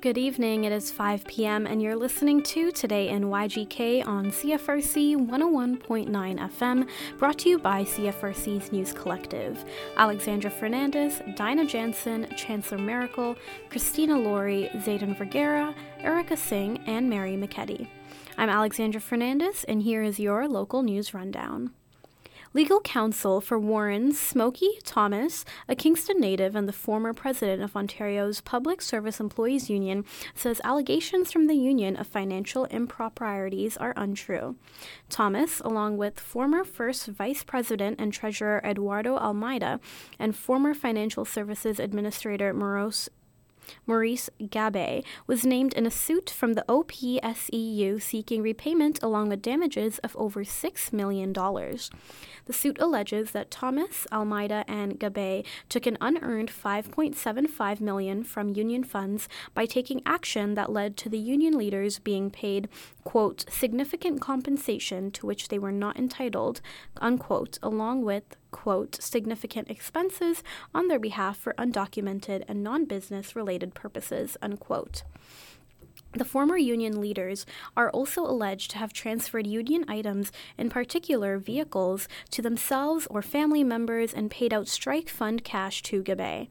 Good evening. It is 5 p.m., and you're listening to Today in YGK on CFRC 101.9 FM, brought to you by CFRC's News Collective. Alexandra Fernandez, Dinah Jansen, Chancellor Miracle, Christina Laurie, Zayden Vergara, Erica Singh, and Mary McKetty. I'm Alexandra Fernandez, and here is your local news rundown. Legal counsel for Warren Smokey Thomas, a Kingston native and the former president of Ontario's Public Service Employees Union, says allegations from the union of financial improprieties are untrue. Thomas, along with former first vice president and treasurer Eduardo Almeida and former financial services administrator Moros Maurice Gabe, was named in a suit from the OPSEU seeking repayment along with damages of over $6 million. The suit alleges that Thomas, Almeida, and Gabe took an unearned 5.75 million from union funds by taking action that led to the union leaders being paid, quote, significant compensation to which they were not entitled, unquote, along with quote, significant expenses on their behalf for undocumented and non business related purposes, unquote. The former union leaders are also alleged to have transferred union items, in particular vehicles, to themselves or family members and paid out strike fund cash to Gabe.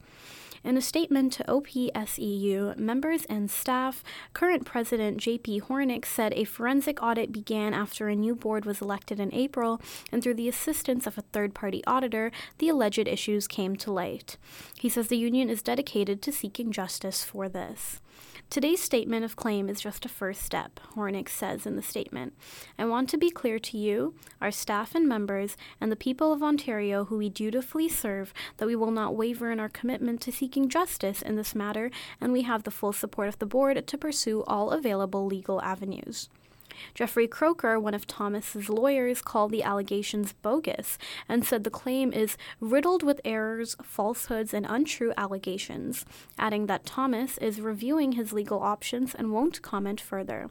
In a statement to OPSEU, members and staff, current President J.P. Hornick said a forensic audit began after a new board was elected in April, and through the assistance of a third party auditor, the alleged issues came to light. He says the union is dedicated to seeking justice for this. Today's statement of claim is just a first step, Hornick says in the statement. I want to be clear to you, our staff and members, and the people of Ontario who we dutifully serve that we will not waver in our commitment to seeking justice in this matter, and we have the full support of the board to pursue all available legal avenues. Jeffrey Croker, one of Thomas's lawyers, called the allegations bogus and said the claim is riddled with errors, falsehoods, and untrue allegations, adding that Thomas is reviewing his legal options and won't comment further.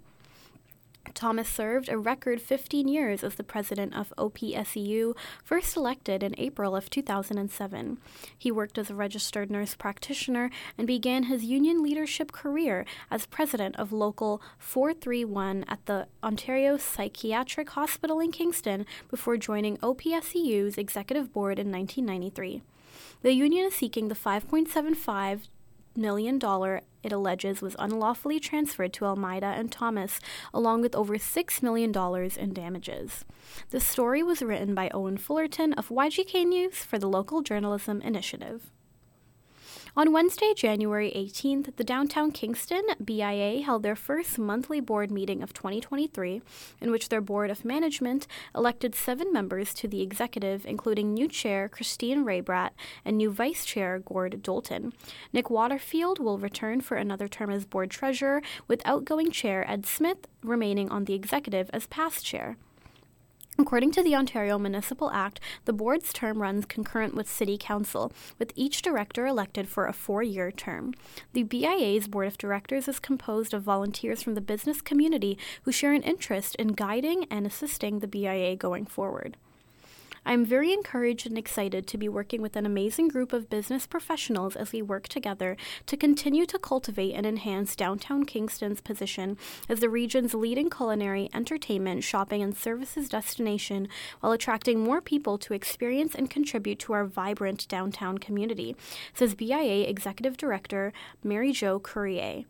Thomas served a record 15 years as the president of OPSEU, first elected in April of 2007. He worked as a registered nurse practitioner and began his union leadership career as president of Local 431 at the Ontario Psychiatric Hospital in Kingston before joining OPSEU's executive board in 1993. The union is seeking the 5.75 million dollar it alleges was unlawfully transferred to Almeida and Thomas, along with over $6 million in damages. The story was written by Owen Fullerton of YGK News for the Local Journalism Initiative. On Wednesday, January 18th, the downtown Kingston BIA held their first monthly board meeting of 2023, in which their board of management elected seven members to the executive, including new chair Christine Raybrat and new vice chair Gord Dalton. Nick Waterfield will return for another term as board treasurer, with outgoing chair Ed Smith remaining on the executive as past chair. According to the Ontario Municipal Act, the board's term runs concurrent with City Council, with each director elected for a four year term. The BIA's board of directors is composed of volunteers from the business community who share an interest in guiding and assisting the BIA going forward. I am very encouraged and excited to be working with an amazing group of business professionals as we work together to continue to cultivate and enhance downtown Kingston's position as the region's leading culinary, entertainment, shopping, and services destination while attracting more people to experience and contribute to our vibrant downtown community, says BIA Executive Director Mary Jo Courier.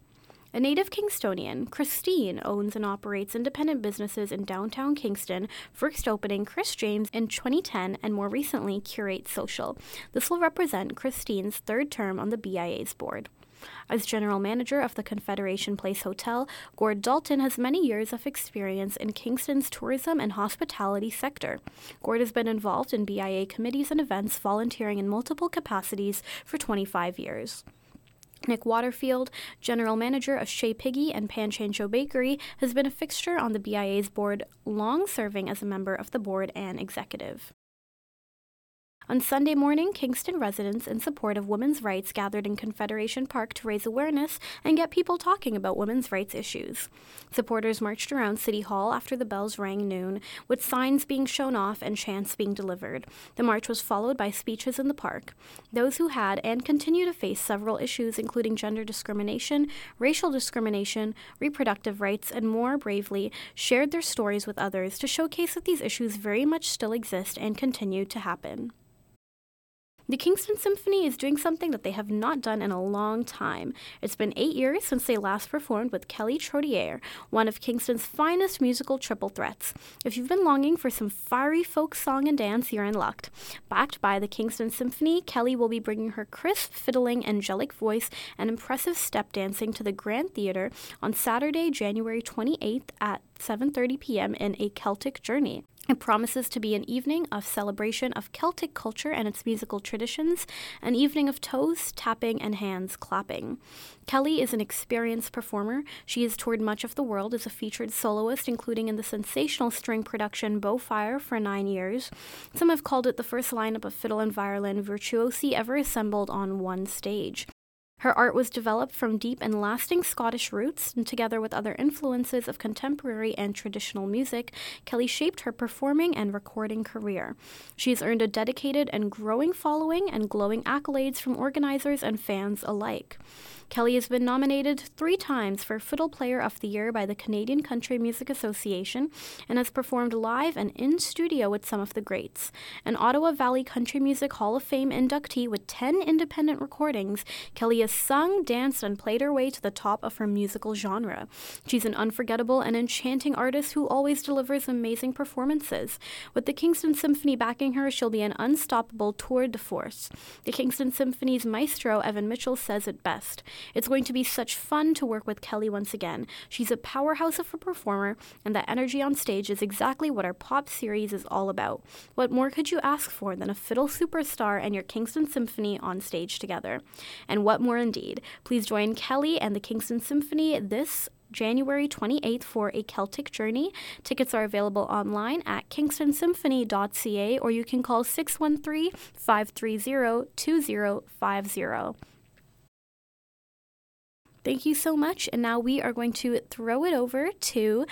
A native Kingstonian, Christine owns and operates independent businesses in downtown Kingston, first opening Chris James in 2010 and more recently Curate Social. This will represent Christine's third term on the BIA's board. As general manager of the Confederation Place Hotel, Gord Dalton has many years of experience in Kingston's tourism and hospitality sector. Gord has been involved in BIA committees and events, volunteering in multiple capacities for 25 years. Nick Waterfield, general manager of Chez Piggy and Pan Chancho Bakery, has been a fixture on the BIA's board, long serving as a member of the board and executive. On Sunday morning, Kingston residents in support of women's rights gathered in Confederation Park to raise awareness and get people talking about women's rights issues. Supporters marched around City Hall after the bells rang noon, with signs being shown off and chants being delivered. The march was followed by speeches in the park. Those who had and continue to face several issues, including gender discrimination, racial discrimination, reproductive rights, and more bravely, shared their stories with others to showcase that these issues very much still exist and continue to happen. The Kingston Symphony is doing something that they have not done in a long time. It's been eight years since they last performed with Kelly Trottier, one of Kingston's finest musical triple threats. If you've been longing for some fiery folk song and dance, you're in luck. Backed by the Kingston Symphony, Kelly will be bringing her crisp, fiddling, angelic voice and impressive step dancing to the Grand Theatre on Saturday, January 28th at 7:30 p.m. in A Celtic Journey. It promises to be an evening of celebration of Celtic culture and its musical traditions, an evening of toes tapping and hands clapping. Kelly is an experienced performer. She has toured much of the world as a featured soloist, including in the sensational string production Bowfire for nine years. Some have called it the first lineup of fiddle and violin virtuosi ever assembled on one stage. Her art was developed from deep and lasting Scottish roots, and together with other influences of contemporary and traditional music, Kelly shaped her performing and recording career. She has earned a dedicated and growing following and glowing accolades from organizers and fans alike. Kelly has been nominated three times for Fiddle Player of the Year by the Canadian Country Music Association and has performed live and in studio with some of the greats. An Ottawa Valley Country Music Hall of Fame inductee with 10 independent recordings, Kelly has sung, danced, and played her way to the top of her musical genre. She's an unforgettable and enchanting artist who always delivers amazing performances. With the Kingston Symphony backing her, she'll be an unstoppable tour de force. The Kingston Symphony's maestro, Evan Mitchell, says it best. It's going to be such fun to work with Kelly once again. She's a powerhouse of a performer, and that energy on stage is exactly what our pop series is all about. What more could you ask for than a fiddle superstar and your Kingston Symphony on stage together? And what more indeed? Please join Kelly and the Kingston Symphony this January 28th for a Celtic Journey. Tickets are available online at kingstonsymphony.ca or you can call 613 530 2050. Thank you so much. And now we are going to throw it over to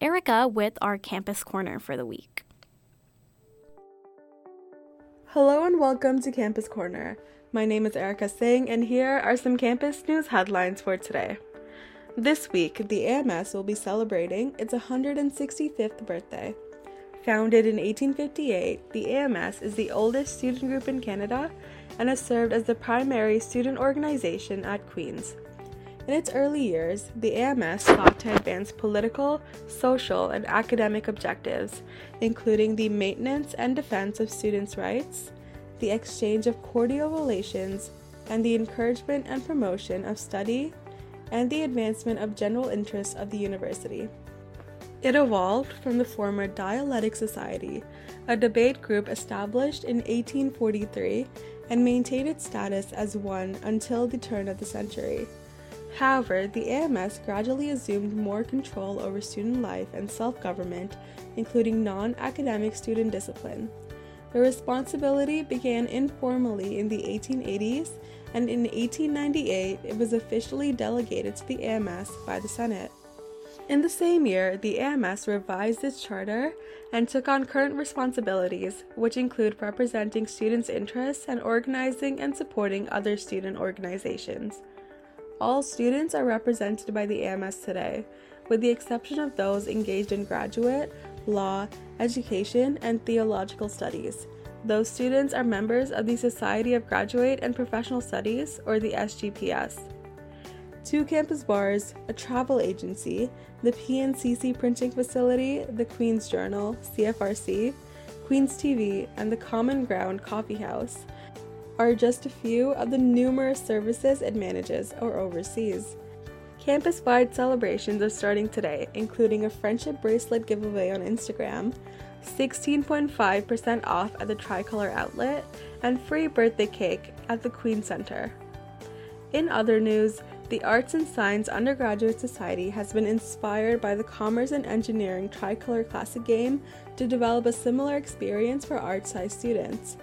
Erica with our Campus Corner for the week. Hello and welcome to Campus Corner. My name is Erica Singh, and here are some campus news headlines for today. This week, the AMS will be celebrating its 165th birthday. Founded in 1858, the AMS is the oldest student group in Canada and has served as the primary student organization at Queen's. In its early years, the AMS sought to advance political, social, and academic objectives, including the maintenance and defense of students' rights, the exchange of cordial relations, and the encouragement and promotion of study and the advancement of general interests of the university. It evolved from the former Dialectic Society, a debate group established in 1843 and maintained its status as one until the turn of the century. However, the AMS gradually assumed more control over student life and self government, including non academic student discipline. The responsibility began informally in the 1880s, and in 1898 it was officially delegated to the AMS by the Senate. In the same year, the AMS revised its charter and took on current responsibilities, which include representing students' interests and organizing and supporting other student organizations. All students are represented by the AMS today, with the exception of those engaged in graduate, law, education, and theological studies. Those students are members of the Society of Graduate and Professional Studies, or the SGPS. Two campus bars, a travel agency, the PNCC printing facility, the Queen's Journal, CFRC, Queen's TV, and the Common Ground Coffee House are just a few of the numerous services it manages or oversees. Campus wide celebrations are starting today, including a friendship bracelet giveaway on Instagram, 16.5% off at the Tricolor Outlet, and free birthday cake at the Queen Center. In other news, the Arts and Science Undergraduate Society has been inspired by the Commerce and Engineering Tricolor Classic game to develop a similar experience for ArtSci students.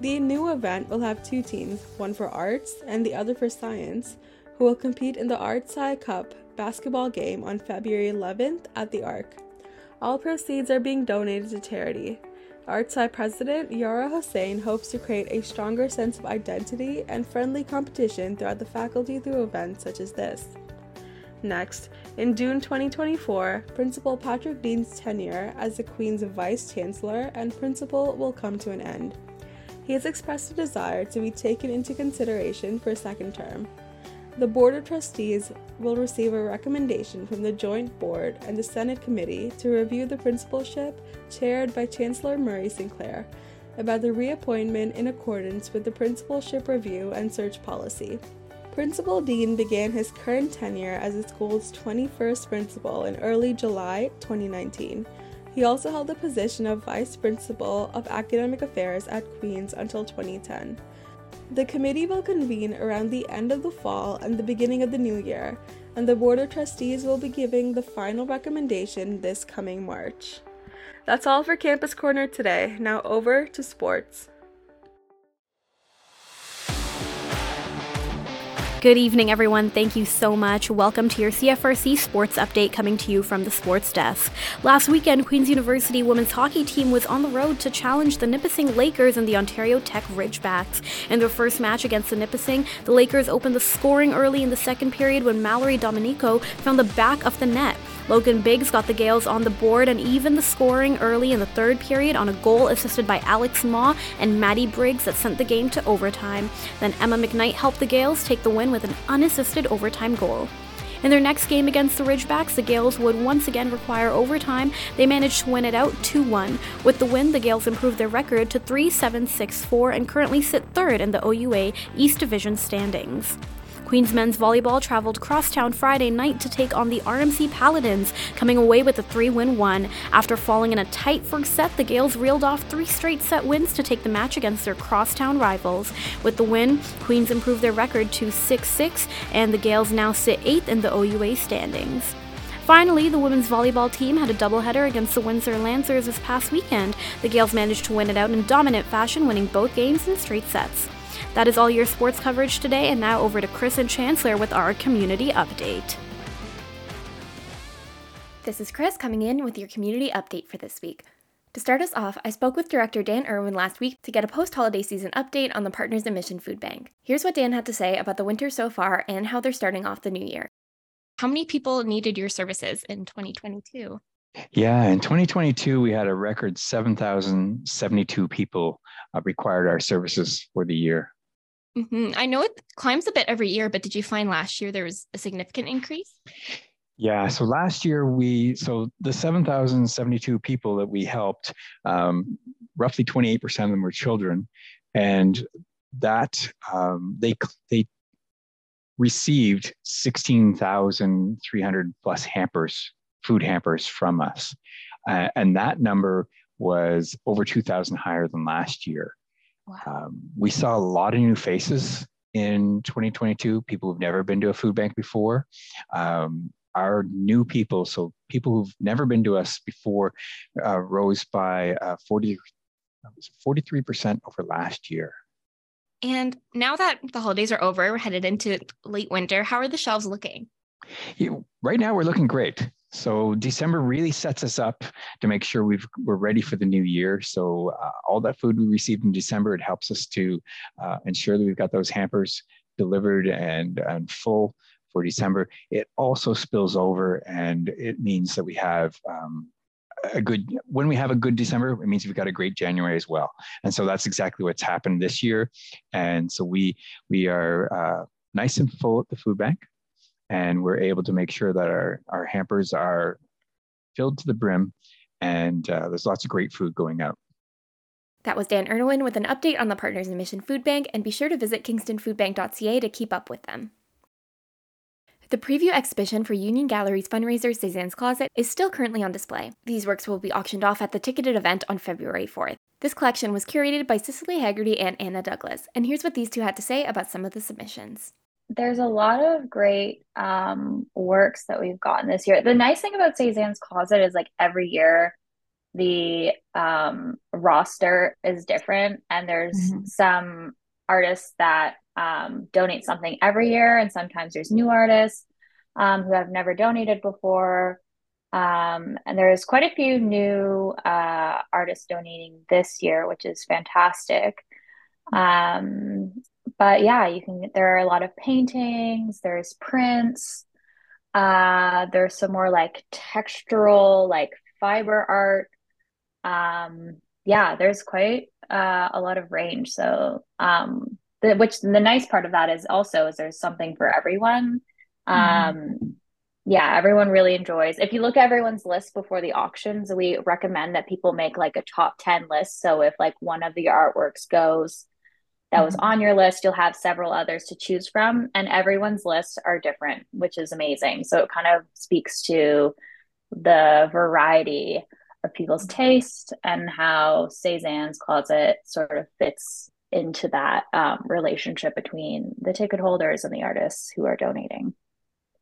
The new event will have two teams, one for arts and the other for science, who will compete in the ArtSci Cup basketball game on February 11th at the Arc. All proceeds are being donated to charity. ArtSci president Yara Hossein hopes to create a stronger sense of identity and friendly competition throughout the faculty through events such as this. Next, in June 2024, Principal Patrick Dean's tenure as the Queen's Vice Chancellor and Principal will come to an end. He has expressed a desire to be taken into consideration for a second term. The Board of Trustees will receive a recommendation from the Joint Board and the Senate Committee to review the principalship, chaired by Chancellor Murray Sinclair, about the reappointment in accordance with the Principalship Review and Search Policy. Principal Dean began his current tenure as the school's 21st principal in early July 2019. He also held the position of Vice Principal of Academic Affairs at Queen's until 2010. The committee will convene around the end of the fall and the beginning of the new year, and the Board of Trustees will be giving the final recommendation this coming March. That's all for Campus Corner today. Now over to sports. Good evening, everyone. Thank you so much. Welcome to your CFRC sports update coming to you from the sports desk. Last weekend, Queen's University women's hockey team was on the road to challenge the Nipissing Lakers and the Ontario Tech Ridgebacks. In their first match against the Nipissing, the Lakers opened the scoring early in the second period when Mallory Dominico found the back of the net. Logan Biggs got the Gales on the board and even the scoring early in the third period on a goal assisted by Alex Maw and Maddie Briggs that sent the game to overtime. Then Emma McKnight helped the Gales take the win with an unassisted overtime goal. In their next game against the Ridgebacks, the Gales would once again require overtime. They managed to win it out 2 1. With the win, the Gales improved their record to 3 7 6 4 and currently sit third in the OUA East Division standings. Queens men's volleyball traveled crosstown Friday night to take on the RMC Paladins, coming away with a 3 win 1. After falling in a tight first set, the Gales reeled off three straight set wins to take the match against their crosstown rivals. With the win, Queens improved their record to 6 6, and the Gales now sit 8th in the OUA standings. Finally, the women's volleyball team had a doubleheader against the Windsor Lancers this past weekend. The Gales managed to win it out in dominant fashion, winning both games in straight sets. That is all your sports coverage today, and now over to Chris and Chancellor with our community update. This is Chris coming in with your community update for this week. To start us off, I spoke with Director Dan Irwin last week to get a post holiday season update on the Partners in Mission Food Bank. Here's what Dan had to say about the winter so far and how they're starting off the new year. How many people needed your services in 2022? Yeah, in 2022, we had a record 7,072 people uh, required our services for the year. Mm-hmm. I know it climbs a bit every year, but did you find last year there was a significant increase? Yeah, so last year we, so the 7,072 people that we helped, um, roughly 28% of them were children. And that um, they, they received 16,300 plus hampers, food hampers from us. Uh, and that number was over 2,000 higher than last year. Wow. Um, we saw a lot of new faces in 2022, people who've never been to a food bank before. Um, our new people, so people who've never been to us before, uh, rose by uh, 40, 43% over last year. And now that the holidays are over, we're headed into late winter, how are the shelves looking? right now, we're looking great. So December really sets us up to make sure we've, we're ready for the new year. So uh, all that food we received in December, it helps us to uh, ensure that we've got those hampers delivered and, and full for December. It also spills over and it means that we have um, a good when we have a good december it means we've got a great january as well and so that's exactly what's happened this year and so we we are uh, nice and full at the food bank and we're able to make sure that our, our hampers are filled to the brim and uh, there's lots of great food going out. That was Dan Irwin with an update on the Partners in Mission Food Bank, and be sure to visit kingstonfoodbank.ca to keep up with them. The preview exhibition for Union Gallery's fundraiser Cezanne's Closet is still currently on display. These works will be auctioned off at the ticketed event on February 4th. This collection was curated by Cicely Haggerty and Anna Douglas, and here's what these two had to say about some of the submissions there's a lot of great um, works that we've gotten this year. The nice thing about Cezanne's Closet is like every year the um, roster is different, and there's mm-hmm. some artists that um, donate something every year, and sometimes there's new artists um, who have never donated before. Um, and there's quite a few new uh, artists donating this year, which is fantastic. Um, but yeah, you can. There are a lot of paintings. There's prints. Uh, there's some more like textural, like fiber art. Um, yeah, there's quite uh, a lot of range. So, um, the, which the nice part of that is also is there's something for everyone. Mm-hmm. Um, yeah, everyone really enjoys. If you look at everyone's list before the auctions, we recommend that people make like a top 10 list. So if like one of the artworks goes that was mm-hmm. on your list, you'll have several others to choose from. And everyone's lists are different, which is amazing. So it kind of speaks to the variety of people's taste and how Cezanne's closet sort of fits into that um, relationship between the ticket holders and the artists who are donating.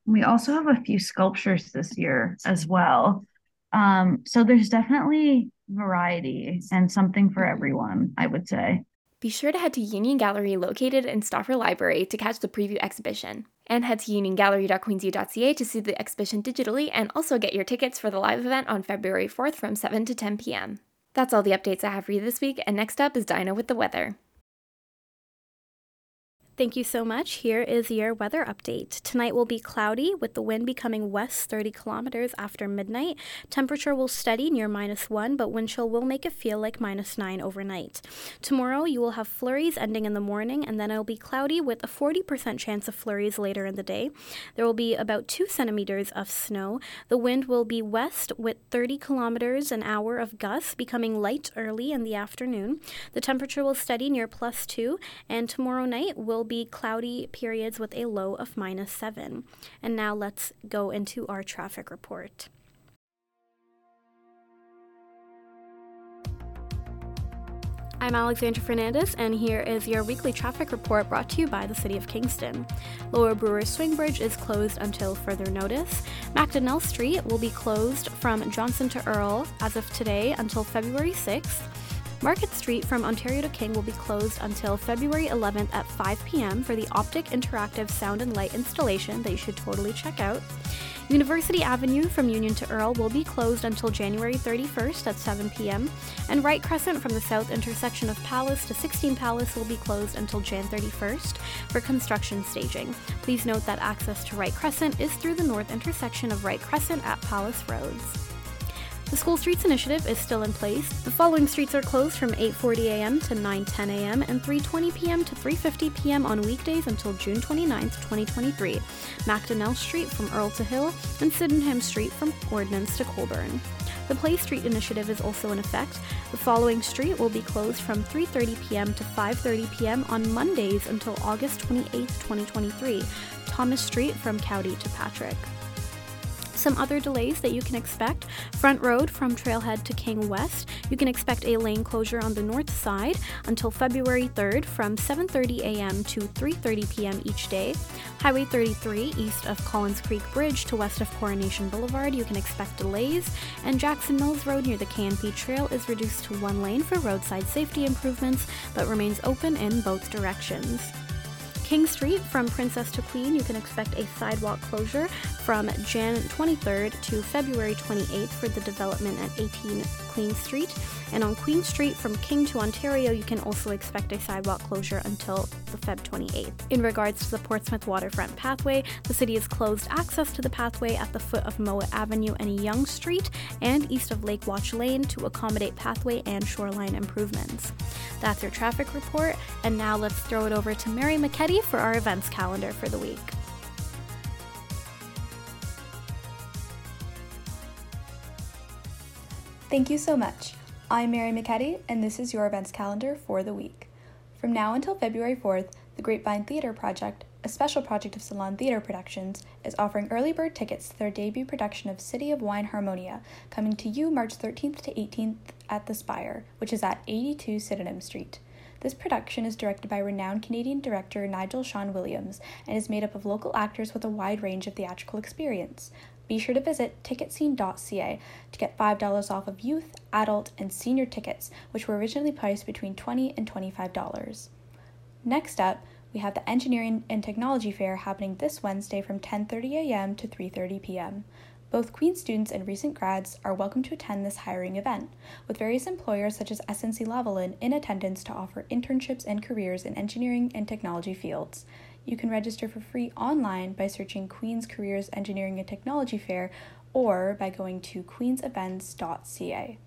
We also have a few sculptures this year as well. Um, so there's definitely variety and something for everyone, I would say. Be sure to head to Union Gallery located in Stauffer Library to catch the preview exhibition. And head to uniongallery.queensu.ca to see the exhibition digitally and also get your tickets for the live event on February 4th from 7 to 10 p.m. That's all the updates I have for you this week, and next up is Dinah with the weather. Thank you so much. Here is your weather update. Tonight will be cloudy with the wind becoming west 30 kilometers after midnight. Temperature will steady near minus 1, but wind chill will make it feel like minus 9 overnight. Tomorrow you will have flurries ending in the morning, and then it'll be cloudy with a 40% chance of flurries later in the day. There will be about 2 centimeters of snow. The wind will be west with 30 kilometers an hour of gusts, becoming light early in the afternoon. The temperature will steady near plus 2, and tomorrow night will will be cloudy periods with a low of minus 7. And now let's go into our traffic report. I'm Alexandra Fernandez, and here is your weekly traffic report brought to you by the City of Kingston. Lower Brewer Swing Bridge is closed until further notice. Macdonnell Street will be closed from Johnson to Earl as of today until February 6th. Market Street from Ontario to King will be closed until February 11th at 5 p.m. for the Optic Interactive Sound and Light installation that you should totally check out. University Avenue from Union to Earl will be closed until January 31st at 7 p.m., and Wright Crescent from the south intersection of Palace to 16 Palace will be closed until Jan 31st for construction staging. Please note that access to Wright Crescent is through the north intersection of Wright Crescent at Palace Roads. The School Streets Initiative is still in place. The following streets are closed from 8:40 a.m. to 9:10 a.m. and 3:20 p.m. to 3:50 p.m. on weekdays until June 29, 2023. Macdonnell Street from Earl to Hill and Sydenham Street from Ordnance to Colborne. The Play Street initiative is also in effect. The following street will be closed from 3:30 p.m. to 5:30 p.m. on Mondays until August 28, 2023. Thomas Street from Cowdy to Patrick. Some other delays that you can expect Front Road from Trailhead to King West, you can expect a lane closure on the north side until February 3rd from 7:30 a.m. to 3:30 p.m. each day. Highway 33 east of Collins Creek Bridge to west of Coronation Boulevard, you can expect delays, and Jackson Mills Road near the K&P Trail is reduced to one lane for roadside safety improvements but remains open in both directions. King Street from Princess to Queen, you can expect a sidewalk closure from Jan 23rd to February 28th for the development at 18 Queen Street. And on Queen Street from King to Ontario, you can also expect a sidewalk closure until the Feb 28th. In regards to the Portsmouth Waterfront Pathway, the city has closed access to the pathway at the foot of Mowat Avenue and Yonge Street and east of Lake Watch Lane to accommodate pathway and shoreline improvements. That's your traffic report, and now let's throw it over to Mary McKetty for our events calendar for the week. Thank you so much. I'm Mary McKetty, and this is your events calendar for the week. From now until February 4th, the Grapevine Theatre Project, a special project of Salon Theatre Productions, is offering early bird tickets to their debut production of City of Wine Harmonia, coming to you March 13th to 18th at the Spire, which is at 82 Sydenham Street. This production is directed by renowned Canadian director Nigel Shawn Williams and is made up of local actors with a wide range of theatrical experience. Be sure to visit ticketscene.ca to get $5 off of youth, adult, and senior tickets, which were originally priced between 20 and $25. Next up, we have the Engineering and Technology Fair happening this Wednesday from 10:30 a.m. to 3:30 p.m. Both Queen students and recent grads are welcome to attend this hiring event, with various employers such as SNC Lavalin in attendance to offer internships and careers in engineering and technology fields. You can register for free online by searching Queen's Careers Engineering and Technology Fair or by going to queensevents.ca.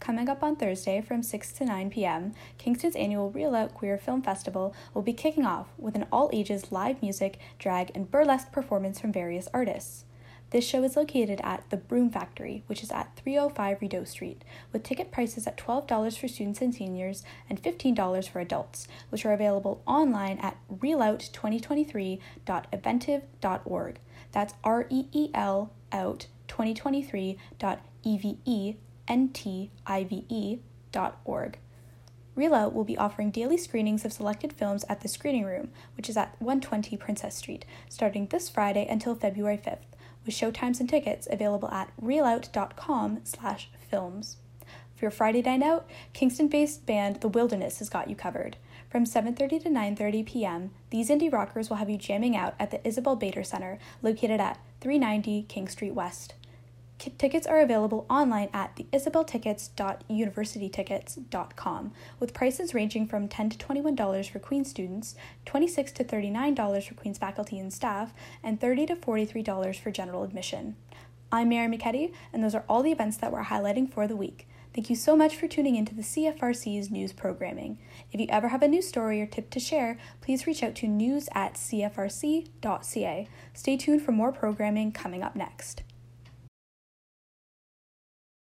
Coming up on Thursday from 6 to 9 p.m., Kingston's annual Reel Out Queer Film Festival will be kicking off with an all ages live music, drag, and burlesque performance from various artists. This show is located at the Broom Factory, which is at 305 Rideau Street, with ticket prices at $12 for students and seniors and $15 for adults, which are available online at reelout2023.eventive.org. That's R E E L out 2023.eventive.org. Reel Out will be offering daily screenings of selected films at the Screening Room, which is at 120 Princess Street, starting this Friday until February 5th with showtimes and tickets available at reelout.com slash films. For your Friday night out, Kingston-based band The Wilderness has got you covered. From 7.30 to 9.30 p.m., these indie rockers will have you jamming out at the Isabel Bader Center, located at 390 King Street West. Tickets are available online at theisabeltickets.universitytickets.com, with prices ranging from 10 to $21 for Queen's students, 26 to $39 for Queen's faculty and staff, and 30 to $43 for general admission. I'm Mary McKetty, and those are all the events that we're highlighting for the week. Thank you so much for tuning into the CFRC's news programming. If you ever have a news story or tip to share, please reach out to news at cfrc.ca. Stay tuned for more programming coming up next.